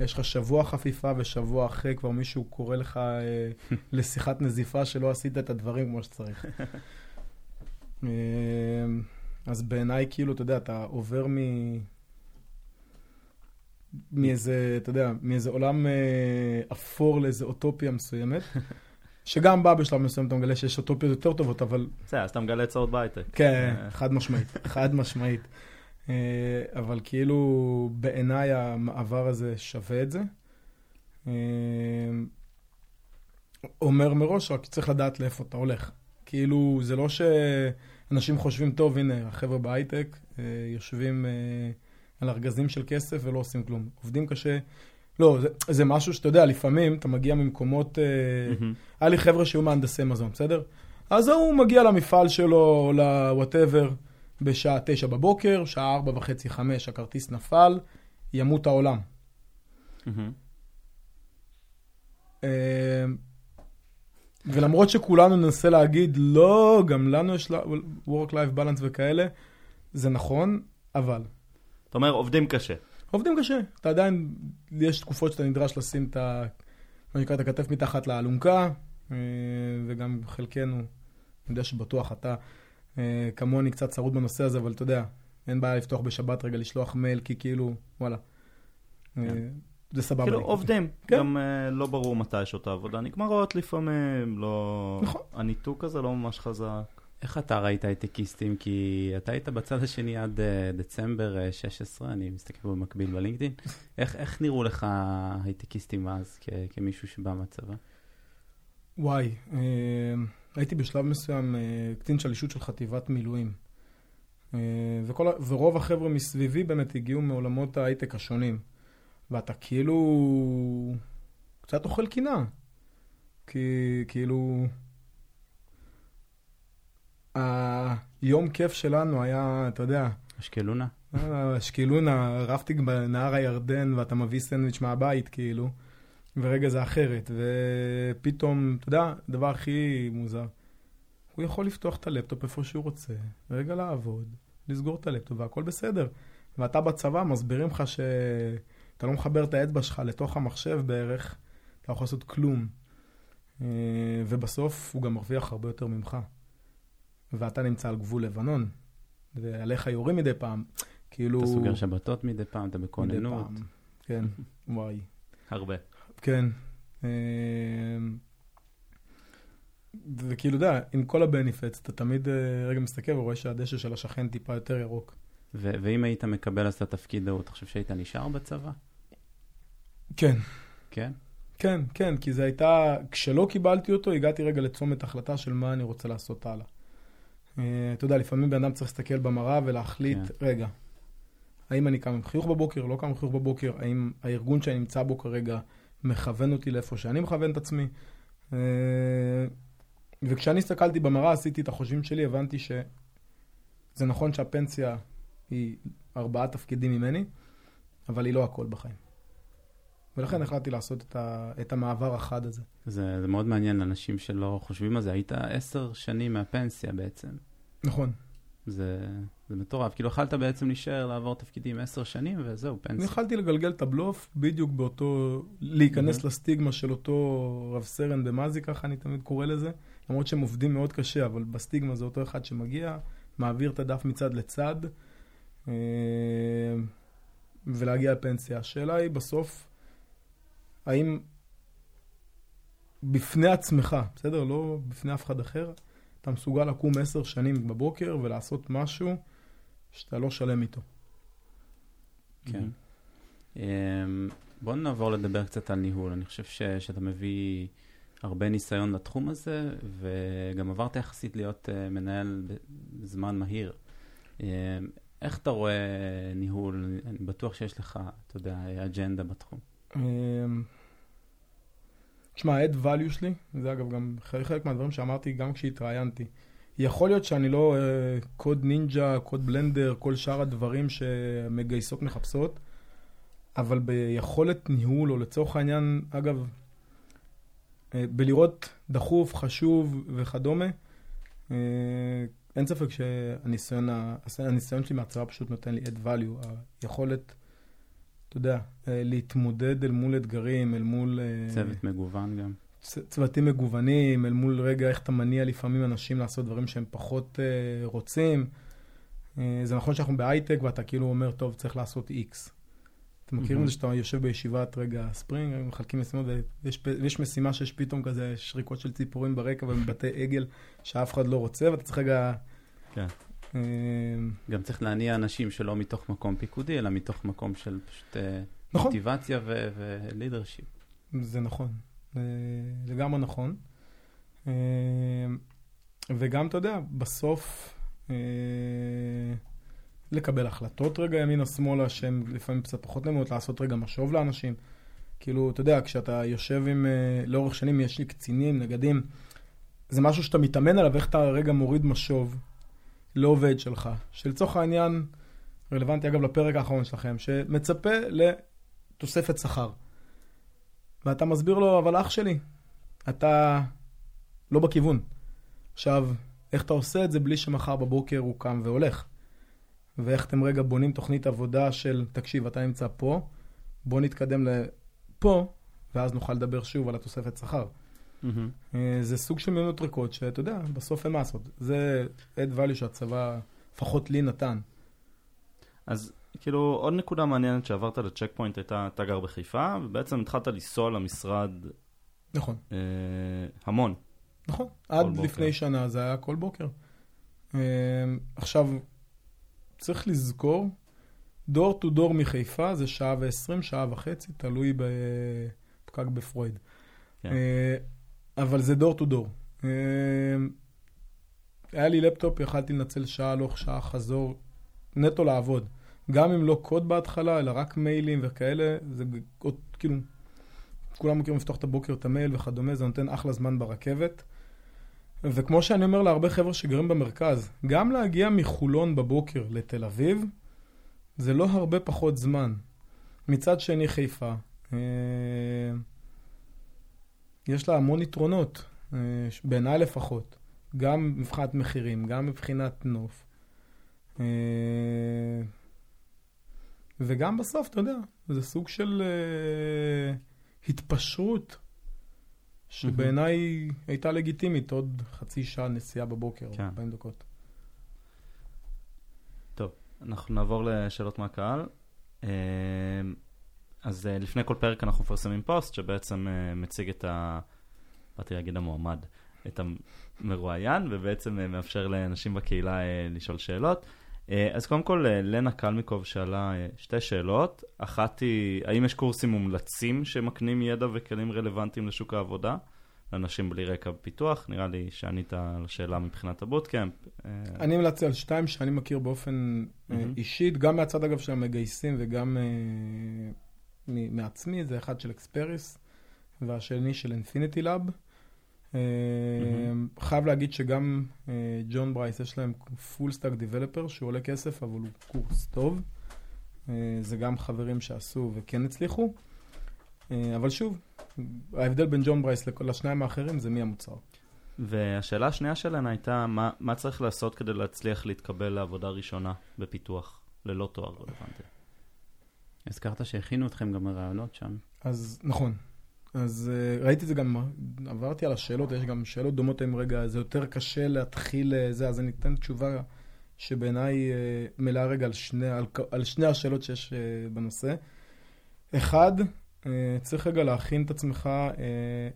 יש לך שבוע חפיפה ושבוע אחרי כבר מישהו קורא לך אה, [LAUGHS] לשיחת נזיפה שלא עשית את הדברים כמו שצריך. אה, אז בעיניי, כאילו, אתה יודע, אתה עובר מ... מאיזה, אתה יודע, מאיזה עולם אה, אפור לאיזה אוטופיה מסוימת, [LAUGHS] שגם בא בשלב מסוים, אתה מגלה שיש אוטופיות יותר טובות, אבל בסדר, אז אתה מגלה צרות בהייטק. כן, אה, חד משמעית, חד משמעית. [LAUGHS] אבל כאילו, בעיניי המעבר הזה שווה את זה. אומר מראש, רק צריך לדעת לאיפה אתה הולך. כאילו, זה לא שאנשים חושבים, טוב, הנה, החבר'ה בהייטק אה, יושבים אה, על ארגזים של כסף ולא עושים כלום. עובדים קשה. לא, זה, זה משהו שאתה יודע, לפעמים אתה מגיע ממקומות... מהמם. היה לי חבר'ה שהיו מהנדסי מזון, בסדר? אז הוא מגיע למפעל שלו, ל-whatever, בשעה תשע בבוקר, שעה ארבע וחצי, חמש, הכרטיס נפל, ימות העולם. מהמם. ולמרות שכולנו ננסה להגיד, לא, גם לנו יש work-life balance וכאלה, זה נכון, אבל אתה אומר, עובדים קשה. עובדים קשה. אתה עדיין, יש תקופות שאתה נדרש לשים את ה... מה שנקרא, את הכתף מתחת לאלונקה, אה, וגם חלקנו, אני יודע שבטוח אתה אה, כמוני קצת צרוד בנושא הזה, אבל אתה יודע, אין בעיה לפתוח בשבת רגע, לשלוח מייל, כי כאילו, וואלה. אה, כן. זה סבבה. כאילו לי. עובדים, כן. גם אה, לא ברור מתי שעות העבודה נגמרות לפעמים, לא... נכון. הניתוק הזה לא ממש חזק. איך אתה ראית הייטקיסטים? כי אתה היית בצד השני עד אה, דצמבר אה, 16, אני מסתכל במקביל בלינקדאין. [LAUGHS] איך, איך נראו לך הייטקיסטים אז, כ- כמישהו שבא מהצבא? וואי, אה, הייתי בשלב מסוים אה, קצין שלישות של חטיבת מילואים. אה, וכל, ורוב החבר'ה מסביבי באמת הגיעו מעולמות ההייטק השונים. ואתה כאילו קצת אוכל קינה. כי כאילו... היום כיף שלנו היה, אתה יודע, אשקלונה? אה, אשקלונה, רפטיק בנהר הירדן ואתה מביא סנדוויץ' מהבית, כאילו. ורגע זה אחרת, ופתאום, אתה יודע, הדבר הכי מוזר, הוא יכול לפתוח את הלפטופ איפה שהוא רוצה, רגע לעבוד, לסגור את הלפטופ והכל בסדר. ואתה בצבא, מסבירים לך שאתה לא מחבר את האצבע שלך לתוך המחשב בערך, אתה לא יכול לעשות כלום. אה, ובסוף הוא גם מרוויח הרבה יותר ממך. ואתה נמצא על גבול לבנון, ועליך יורים מדי פעם. כאילו... אתה סוגר שבתות מדי פעם, אתה מדי בכוננות. פעם. כן, וואי. הרבה. כן. אה, וכאילו, אתה יודע, עם כל הבנפיטס, אתה תמיד אה, רגע מסתכל ורואה שהדשא של השכן טיפה יותר ירוק. ואם היית מקבל אז את התפקיד ההוא, אתה חושב שהיית נשאר בצבא? כן. כן? כן, כן, כי זה הייתה, כשלא קיבלתי אותו, הגעתי רגע לצומת החלטה של מה אני רוצה לעשות הלאה. אה, אתה יודע, לפעמים בן אדם צריך להסתכל במראה ולהחליט, כן. רגע, האם אני קם עם חיוך בבוקר, לא קם עם חיוך בבוקר, האם הארגון שאני נמצא בו כרגע מכוון אותי לאיפה שאני מכוון את עצמי. אה, וכשאני הסתכלתי במראה, עשיתי את החושבים שלי, הבנתי שזה נכון שהפנסיה היא ארבעה תפקידים ממני, אבל היא לא הכל בחיים. ולכן החלטתי לעשות את, ה, את המעבר החד הזה. זה, זה מאוד מעניין לאנשים שלא חושבים על זה. היית עשר שנים מהפנסיה בעצם. נכון. זה, זה מטורף. כאילו יכלת בעצם להישאר, לעבור תפקידים עשר שנים, וזהו, אני פנסיה. יכלתי לגלגל את הבלוף בדיוק באותו, להיכנס Mhm. לסטיגמה של אותו רב סרן במאזי, ככה אני תמיד קורא לזה, למרות שהם עובדים מאוד קשה, אבל בסטיגמה זה אותו אחד שמגיע, מעביר את הדף מצד לצד, אה, ולהגיע לפנסיה. השאלה היא בסוף, האם בפני עצמך, בסדר? לא בפני אף אחד אחר, אתה מסוגל לקום עשר שנים בבוקר ולעשות משהו שאתה לא שלם איתו. כן. אמ, בואו נעבור לדבר קצת על ניהול. אני חושב ש, שאתה מביא הרבה ניסיון לתחום הזה, וגם עברת יחסית להיות uh, מנהל בזמן מהיר. Um, איך אתה רואה ניהול? אני, אני בטוח שיש לך, אתה יודע, אג'נדה בתחום. תשמע, ה-add value שלי, זה אגב גם חלק מהדברים שאמרתי גם כשהתראיינתי. יכול להיות שאני לא קוד נינג'ה, קוד בלנדר, כל שאר הדברים שמגייסות מחפשות, אבל ביכולת ניהול, או לצורך העניין, אגב, אה, בלראות דחוף, חשוב וכדומה, אה, אין ספק שהניסיון הניסיון שלי מהצבא פשוט נותן לי add value, היכולת, אתה יודע, אה, להתמודד אל מול אתגרים, אל מול... צוות מגוון גם. צוותים מגוונים, אל מול רגע איך אתה מניע לפעמים אנשים לעשות דברים שהם פחות uh, רוצים. Uh, זה נכון שאנחנו בהייטק ואתה כאילו אומר, טוב, צריך לעשות X. אתם מכירים את זה שאתה יושב בישיבת רגע ספרינג, מחלקים משימות, ויש, ויש משימה שיש פתאום כזה שריקות של ציפורים ברקע ובתי עגל שאף אחד לא רוצה, ואתה צריך רגע... כן. אה, גם צריך להניע אנשים שלא מתוך מקום פיקודי, אלא מתוך מקום של פשוט נכון. מוטיבציה ולידרשיפ. זה נכון. לגמרי נכון. אה, וגם, אתה יודע, בסוף אה, לקבל החלטות רגע ימינה-שמאלה, שהן לפעמים קצת פחות נעימות, לעשות רגע משוב לאנשים. כאילו, אתה יודע, כשאתה יושב עם, אה, לאורך שנים, יש לי קצינים, נגדים, זה משהו שאתה מתאמן עליו, איך אתה רגע מוריד משוב לעובד שלך, שלצורך העניין, רלוונטי אגב לפרק האחרון שלכם, שמצפה לתוספת שכר. ואתה מסביר לו, אבל אח שלי, אתה לא בכיוון. עכשיו, איך אתה עושה את זה בלי שמחר בבוקר הוא קם והולך? ואיך אתם רגע בונים תוכנית עבודה של, תקשיב, אתה נמצא פה, בוא נתקדם לפה, ואז נוכל לדבר שוב על התוספת שכר. Mm-hmm. זה סוג של מיונות ריקות, שאתה יודע, בסוף אין מה לעשות. זה add value שהצבא, לפחות לי, נתן. אז כאילו, עוד נקודה מעניינת שעברת לצ'ק פוינט הייתה, אתה גר בחיפה, ובעצם התחלת לנסוע למשרד... נכון. אה, המון. נכון, עד בוקר. לפני שנה זה היה כל בוקר. אה, עכשיו, צריך לזכור, door to door מחיפה זה שעה ועשרים, שעה וחצי, תלוי בפקק בפרויד. כן. אה, אבל זה door to door. היה לי לפטופ, יכלתי לנצל שעה הלוך, שעה חזור, נטו לעבוד. גם אם לא קוד בהתחלה, אלא רק מיילים וכאלה, זה עוד, כאילו, כולם מכירים לפתוח את הבוקר, את המייל וכדומה, זה נותן אחלה זמן ברכבת. וכמו שאני אומר להרבה חבר'ה שגרים במרכז, גם להגיע מחולון בבוקר לתל אביב, זה לא הרבה פחות זמן. מצד שני, חיפה, אה, יש לה המון יתרונות, אה, בעיניי לפחות. גם מבחינת מחירים, גם מבחינת נוף. אה, וגם בסוף, אתה יודע, זה סוג של uh, התפשרות, שבעיניי הייתה לגיטימית, עוד חצי שעה נסיעה בבוקר, כן. 40 דקות. טוב, אנחנו נעבור לשאלות מהקהל. אז אה, לפני כל פרק אנחנו מפרסמים פוסט שבעצם מציג את ה... באתי להגיד המועמד, את המרואיין, ובעצם מאפשר לאנשים בקהילה לשאול שאלות. אה, אז קודם כל, אה, לנה קלמיקוב שאלה אה, שתי שאלות. אחת היא, האם יש קורסים מומלצים שמקנים ידע וכלים רלוונטיים לשוק העבודה? לאנשים בלי רקע בפיתוח, נראה לי שענית על השאלה מבחינת הבוטקאמפ. אני המלצתי על שתיים שאני מכיר באופן mm-hmm. אישית, גם מהצד אגב של המגייסים וגם מעצמי, זה אחד של Experis והשני של Infinity Lab. Mm-hmm. חייב להגיד שגם אה, John Bryce יש להם full stack developer שהוא עולה כסף אבל הוא קורס טוב. אה, זה גם חברים שעשו וכן הצליחו. אבל שוב, ההבדל בין John Bryce לשניים האחרים זה מי המוצר. והשאלה השנייה שלנו הייתה, מה, מה צריך לעשות כדי להצליח להתקבל לעבודה ראשונה בפיתוח, ללא תואר רלוונטי? הזכרת שהכינו אתכם גם מרעיונות שם. אז נכון, אז uh, ראיתי את זה גם, עברתי על השאלות, יש גם שאלות דומות עם רגע, זה יותר קשה להתחיל uh, זה, אז אני אתן תשובה שבעיניי uh, מלאה רגע על שני, על, על שני השאלות שיש בנושא. אחד, צריך רגע להכין את עצמך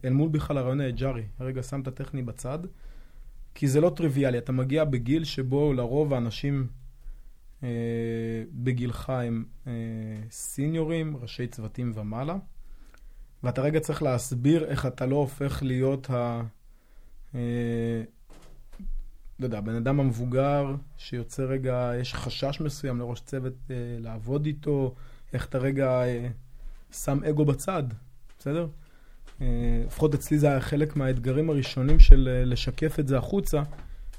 אל מול בכלל הרעיון האג'ארי, רגע שם את הטכני בצד, כי זה לא טריוויאלי, אתה מגיע בגיל שבו לרוב האנשים אה, בגילך הם אה, סיניורים, ראשי צוותים ומעלה, ואתה רגע צריך להסביר איך אתה לא הופך להיות ה... אה, לא יודע, הבן אדם המבוגר שיוצא רגע, יש חשש מסוים לראש צוות אה, לעבוד איתו, איך אתה רגע אה, שם אגו בצד, בסדר? אה, לפחות אצלי זה היה חלק מהאתגרים הראשונים של אה, לשקף את זה החוצה,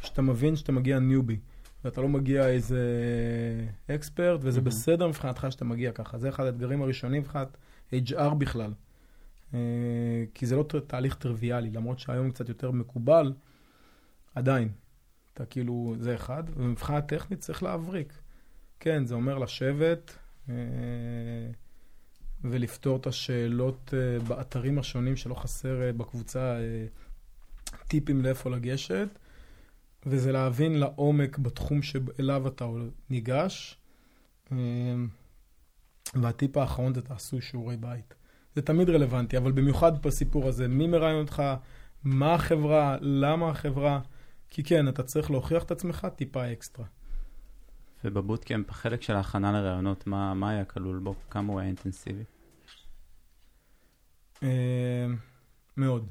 שאתה מבין שאתה מגיע ניובי, ואתה לא מגיע איזה אקספרט, וזה Mhm. בסדר מבחינתך שאתה מגיע ככה. זה אחד האתגרים הראשונים מבחינת HR בכלל. אה, כי זה לא תהליך טריוויאלי, למרות שהיום קצת יותר מקובל, עדיין. אתה כאילו, זה אחד, ומבחינה טכנית צריך להבריק. כן, זה אומר לשבת אה, ולפתור את השאלות אה, באתרים השונים שלא חסר בקבוצה טיפים לאיפה לגשת, וזה להבין לעומק בתחום שאליו אתה ניגש. אה, והטיפ האחרון זה תעשו שיעורי בית. זה תמיד רלוונטי, אבל במיוחד בסיפור הזה, מי מראיין אותך, מה החברה, למה החברה, כי כן, אתה צריך להוכיח את עצמך טיפה אקסטרה. ובבוטקאמפ, החלק של ההכנה לראיונות, מה, מה היה כלול בו? כמה הוא היה אינטנסיבי? אה, מאוד.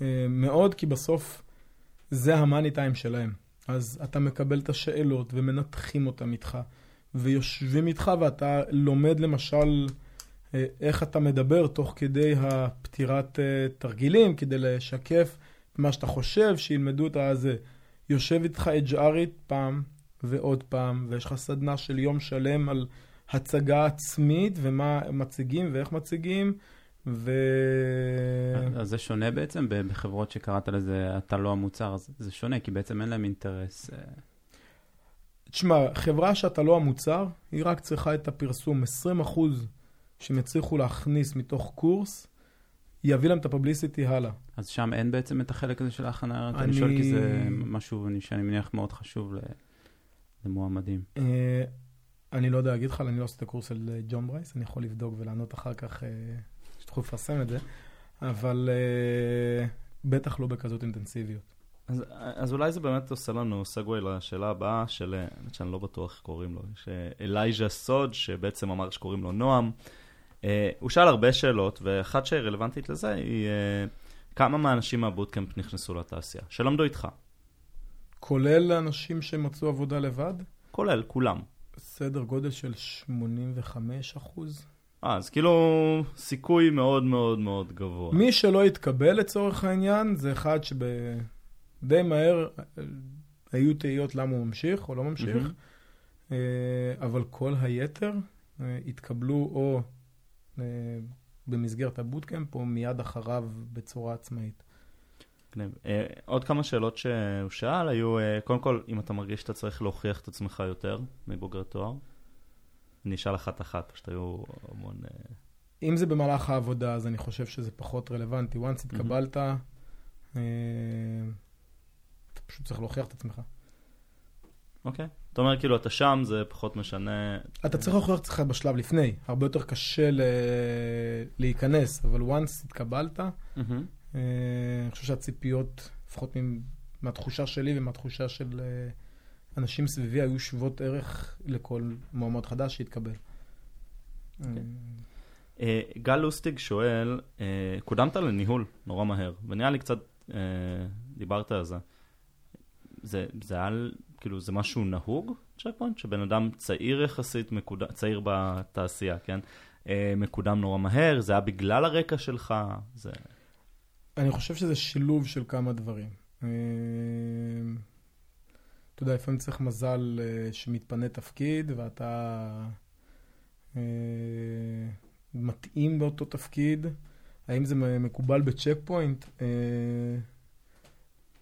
אה, מאוד, כי בסוף זה המאני טיים שלהם. אז אתה מקבל את השאלות ומנתחים אותם איתך, ויושבים איתך ואתה לומד למשל אה, איך אתה מדבר תוך כדי הפתירת אה, תרגילים, כדי לשקף מה שאתה חושב, שילמדו את הזה. יושב איתך HRית פעם ועוד פעם, ויש לך סדנה של יום שלם על הצגה עצמית ומה מציגים ואיך מציגים. ו... אז זה שונה בעצם בחברות שקראת לזה, אתה לא המוצר, זה שונה, כי בעצם אין להם אינטרס. אה, תשמע, חברה שאתה לא המוצר, היא רק צריכה את הפרסום. 20% שהם יצליחו להכניס מתוך קורס, יביא להם את הפבליסיטי הלאה. אז שם אין בעצם את החלק הזה של ההכנה, אני אני- שואל כי זה משהו שאני מניח מאוד חשוב למועמדים. אה, אני לא יודע להגיד לך, אני לא עושה את הקורס של אה, ג'ון ברייס, אני יכול לבדוק ולענות אחר כך, שתוכלו לפרסם את זה, אבל אה, בטח לא בכזאת אינטנסיביות. אז, אז אולי זה באמת עושה לנו סגווי לשאלה הבאה של, האמת שאני לא בטוח איך קוראים לו, אלייז'ה סוד, שבעצם אמר שקוראים לו נועם. אה, הוא שאל הרבה שאלות, ואחת שרלוונטית לזה היא אה, כמה מהאנשים מהבוטקאמפ נכנסו לתעשייה, שלמדו איתך, כולל אנשים שמצאו עבודה לבד, כולל, כולם. סדר גודל של 85 אחוז. אה, אז כאילו סיכוי מאוד מאוד מאוד גבוה. מי שלא התקבל לצורך העניין, זה אחד שדי מהר אה, היו תהיות למה הוא ממשיך או לא ממשיך. אה, אבל כל היתר התקבלו או אה, במסגרת הבוטקאמפ או מיד אחריו בצורה עצמאית. עוד כמה שאלות שהוא שאל היו, קודם כל, אם אתה מרגיש שאתה צריך להוכיח את עצמך יותר מבוגרי תואר? אני אשאל אחת-אחת, פשוט היו המון... אה, אם זה במהלך העבודה, אז אני חושב שזה פחות רלוונטי. once התקבלת, אה, אתה פשוט צריך להוכיח את עצמך. אוקיי. אתה אומר כאילו אתה שם, זה פחות משנה. אתה צריך להוכיח את עצמך בשלב לפני. הרבה יותר קשה. להיכנס, אבל once התקבלת. אה, אני חושב שהציפיות, לפחות מהתחושה שלי ומהתחושה של אנשים סביבי, היו שוות ערך לכל מועמד חדש שהתקבל. אוקיי. אה, גל לוסטיג שואל, אה, קודמת לניהול נורא מהר, ונראה לי קצת, אה, דיברת על זה. זה, זה היה, כאילו, זה משהו נהוג, צ'ק פוינט? שבן אדם צעיר יחסית, מקוד... צעיר בתעשייה, כן? מקודם נורא מהר, זה היה בגלל הרקע שלך, זה... אני חושב שזה שילוב של כמה דברים. אתה יודע, לפעמים צריך מזל אה, שמתפנה תפקיד ואתה אה, מתאים באותו תפקיד. האם זה מקובל ב Check Point? אה,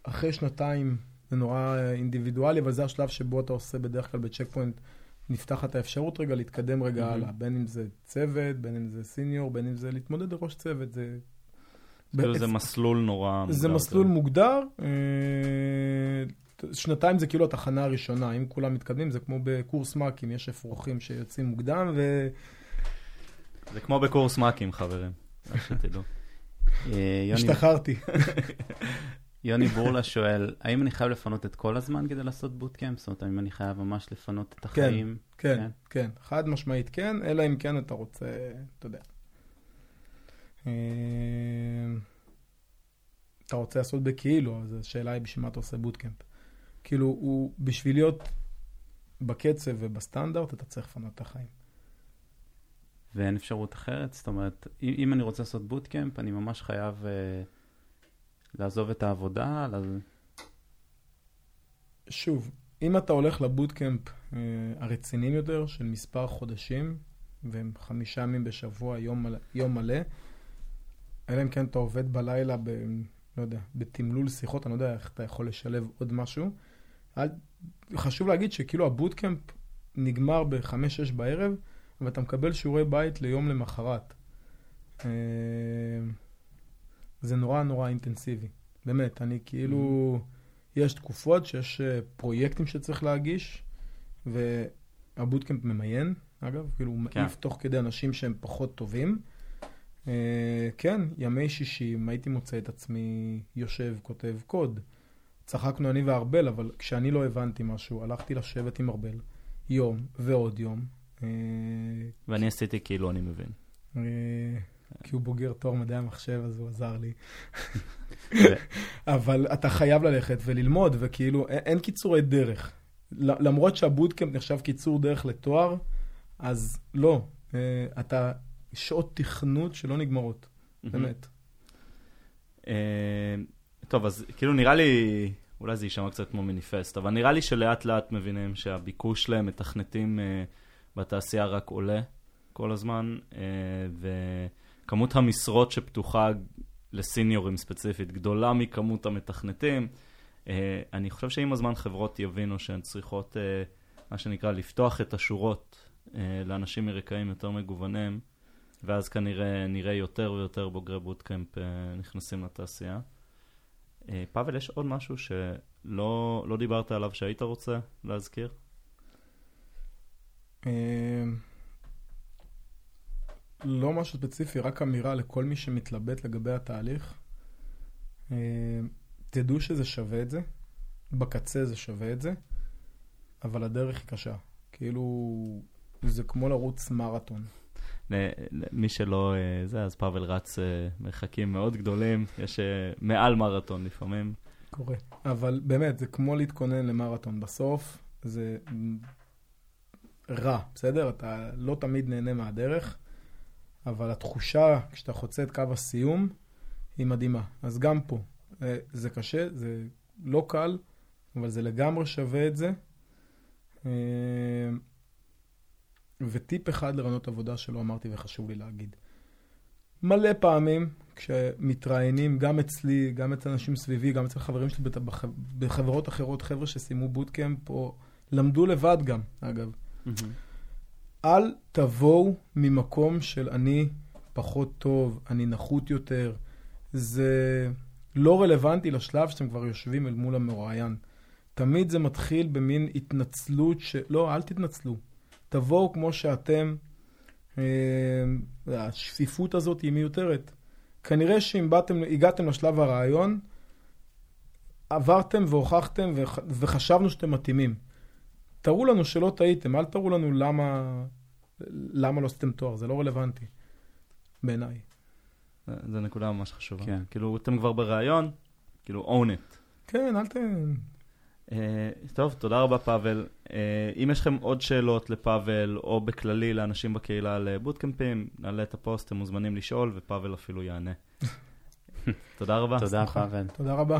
אחרי שנתיים זה נורא אינדיבידואלי, אבל זה השלב שבו אתה עושה בדרך כלל ב Check Point, נפתחת האפשרות רגע להתקדם רגע מהמם. הלאה, בין אם זה צוות, בין אם זה senior, בין אם זה להתמודד לראש צוות, זה... כאילו זה מסלול נורא... זה מוגדר מסלול כזה. מוגדר, שנתיים זה כאילו התחנה הראשונה, אם כולם מתקדמים זה כמו בקורס מ"כים, יש אפרוחים שיוצאים מוקדם ו... זה כמו בקורס מ"כים, חברים, רק שתדעו. אה, השתחררתי. [LAUGHS] יוני בורלה שואל, האם אני חייב לפנות את כל הזמן כדי לעשות bootcamp? זאת אומרת, האם אני חייב ממש לפנות את החיים? כן, כן, כן. חד משמעית כן, אלא אם כן אתה רוצה, אתה יודע. אה, אתה רוצה לעשות בכאילו, אז השאלה היא בשביל מה אתה עושה bootcamp. כאילו, הוא, בשביל להיות בקצב ובסטנדרט, אתה צריך לפנות את החיים. ואין אפשרות אחרת? זאת אומרת, אם, אם אני רוצה לעשות בוטקאמפ, אני ממש חייב uh, לעזוב את העבודה? לז... שוב, אם אתה הולך לבוטקאמפ uh, הרציניים יותר, של מספר חודשים, והם חמישה ימים בשבוע, יום, יום מלא, אלא אם כן אתה עובד בלילה ב... לא יודע, בתמלול שיחות, אני לא יודע איך אתה יכול לשלב עוד משהו. חשוב להגיד שכאילו הבוטקאמפ נגמר ב-5-6 בערב, ואתה מקבל שיעורי בית ליום למחרת. אה, זה נורא נורא אינטנסיבי. באמת, אני כאילו... יש תקופות שיש אה, פרויקטים שצריך להגיש, והבוטקאמפ ממיין, אגב, כאילו הוא כן. מעיף תוך כדי אנשים שהם פחות טובים. Uh, כן, ימי שישים הייתי מוצא את עצמי יושב, כותב קוד. צחקנו אני וארבל, אבל כשאני לא הבנתי משהו, הלכתי לשבת עם ארבל יום ועוד יום. Uh, ואני עשיתי כאילו אני מבין. Uh, כי הוא בוגר תואר מדעי המחשב, אז הוא עזר לי. [LAUGHS] אבל אתה חייב ללכת וללמוד, וכאילו, אין קיצורי דרך. למרות שהבוטקאמפ נחשב קיצור דרך לתואר, אז לא. אתה שעות תכנות שלא נגמרות, באמת. אה, טוב, אז כאילו נראה לי, אולי זה יישמע קצת כמו מניפסט, אבל נראה לי שלאט לאט מבינים שהביקוש למתכנתים אה, בתעשייה רק עולה כל הזמן, אה, וכמות המשרות שפתוחה לסיניורים ספציפית גדולה מכמות המתכנתים. אני חושב שעם הזמן חברות יבינו שהן צריכות, מה שנקרא, לפתוח את השורות לאנשים מרקעים יותר מגוונים. ואז כנראה נראה יותר ויותר בוגרי בוטקאמפ אה, נכנסים לתעשייה. אה, פאבל, יש עוד משהו שלא לא דיברת עליו שהיית רוצה להזכיר? אה, לא משהו ספציפי, רק אמירה לכל מי שמתלבט לגבי התהליך. תדעו שזה שווה את זה, בקצה זה שווה את זה, אבל הדרך היא קשה. כאילו, זה כמו לרוץ מרתון. מי שלא אה, זה, אז פאבל רץ אה, מרחקים מאוד גדולים, יש אה, מעל מרתון לפעמים. קורה. אבל באמת, זה כמו להתכונן למרתון. בסוף זה רע, בסדר? אתה לא תמיד נהנה מהדרך, אבל התחושה כשאתה חוצה את קו הסיום היא מדהימה. אז גם פה, זה קשה, זה לא קל, אבל זה לגמרי שווה את זה. וטיפ אחד לרעיונות עבודה שלא אמרתי וחשוב לי להגיד. מלא פעמים כשמתראיינים, גם אצלי, גם אצל אנשים סביבי, גם אצל חברים שלי בח... בחברות אחרות, חבר'ה שסיימו בוטקאמפ או למדו לבד גם, אגב. Mm-hmm. אל תבואו ממקום של אני פחות טוב, אני נחות יותר. זה לא רלוונטי לשלב שאתם כבר יושבים אל מול המרואיין. תמיד זה מתחיל במין התנצלות ש... לא, אל תתנצלו. תבואו כמו שאתם, אה, השפיפות הזאת היא מיותרת. כנראה שאם באתם, הגעתם לשלב הרעיון, עברתם והוכחתם וחשבנו שאתם מתאימים. תראו לנו שלא טעיתם, אל תראו לנו למה, למה לא עשיתם תואר, זה לא רלוונטי, בעיניי. זו נקודה ממש חשובה. כן. כאילו, אתם כבר ברעיון, כאילו, own it. כן, אל ת... Uh, טוב, תודה רבה פאבל. Uh, אם יש לכם עוד שאלות לפאבל, או בכללי לאנשים בקהילה על בוטקמפים, נעלה את הפוסט, אתם מוזמנים לשאול, ופאבל אפילו יענה. [LAUGHS] תודה רבה. תודה, פאבל. תודה רבה.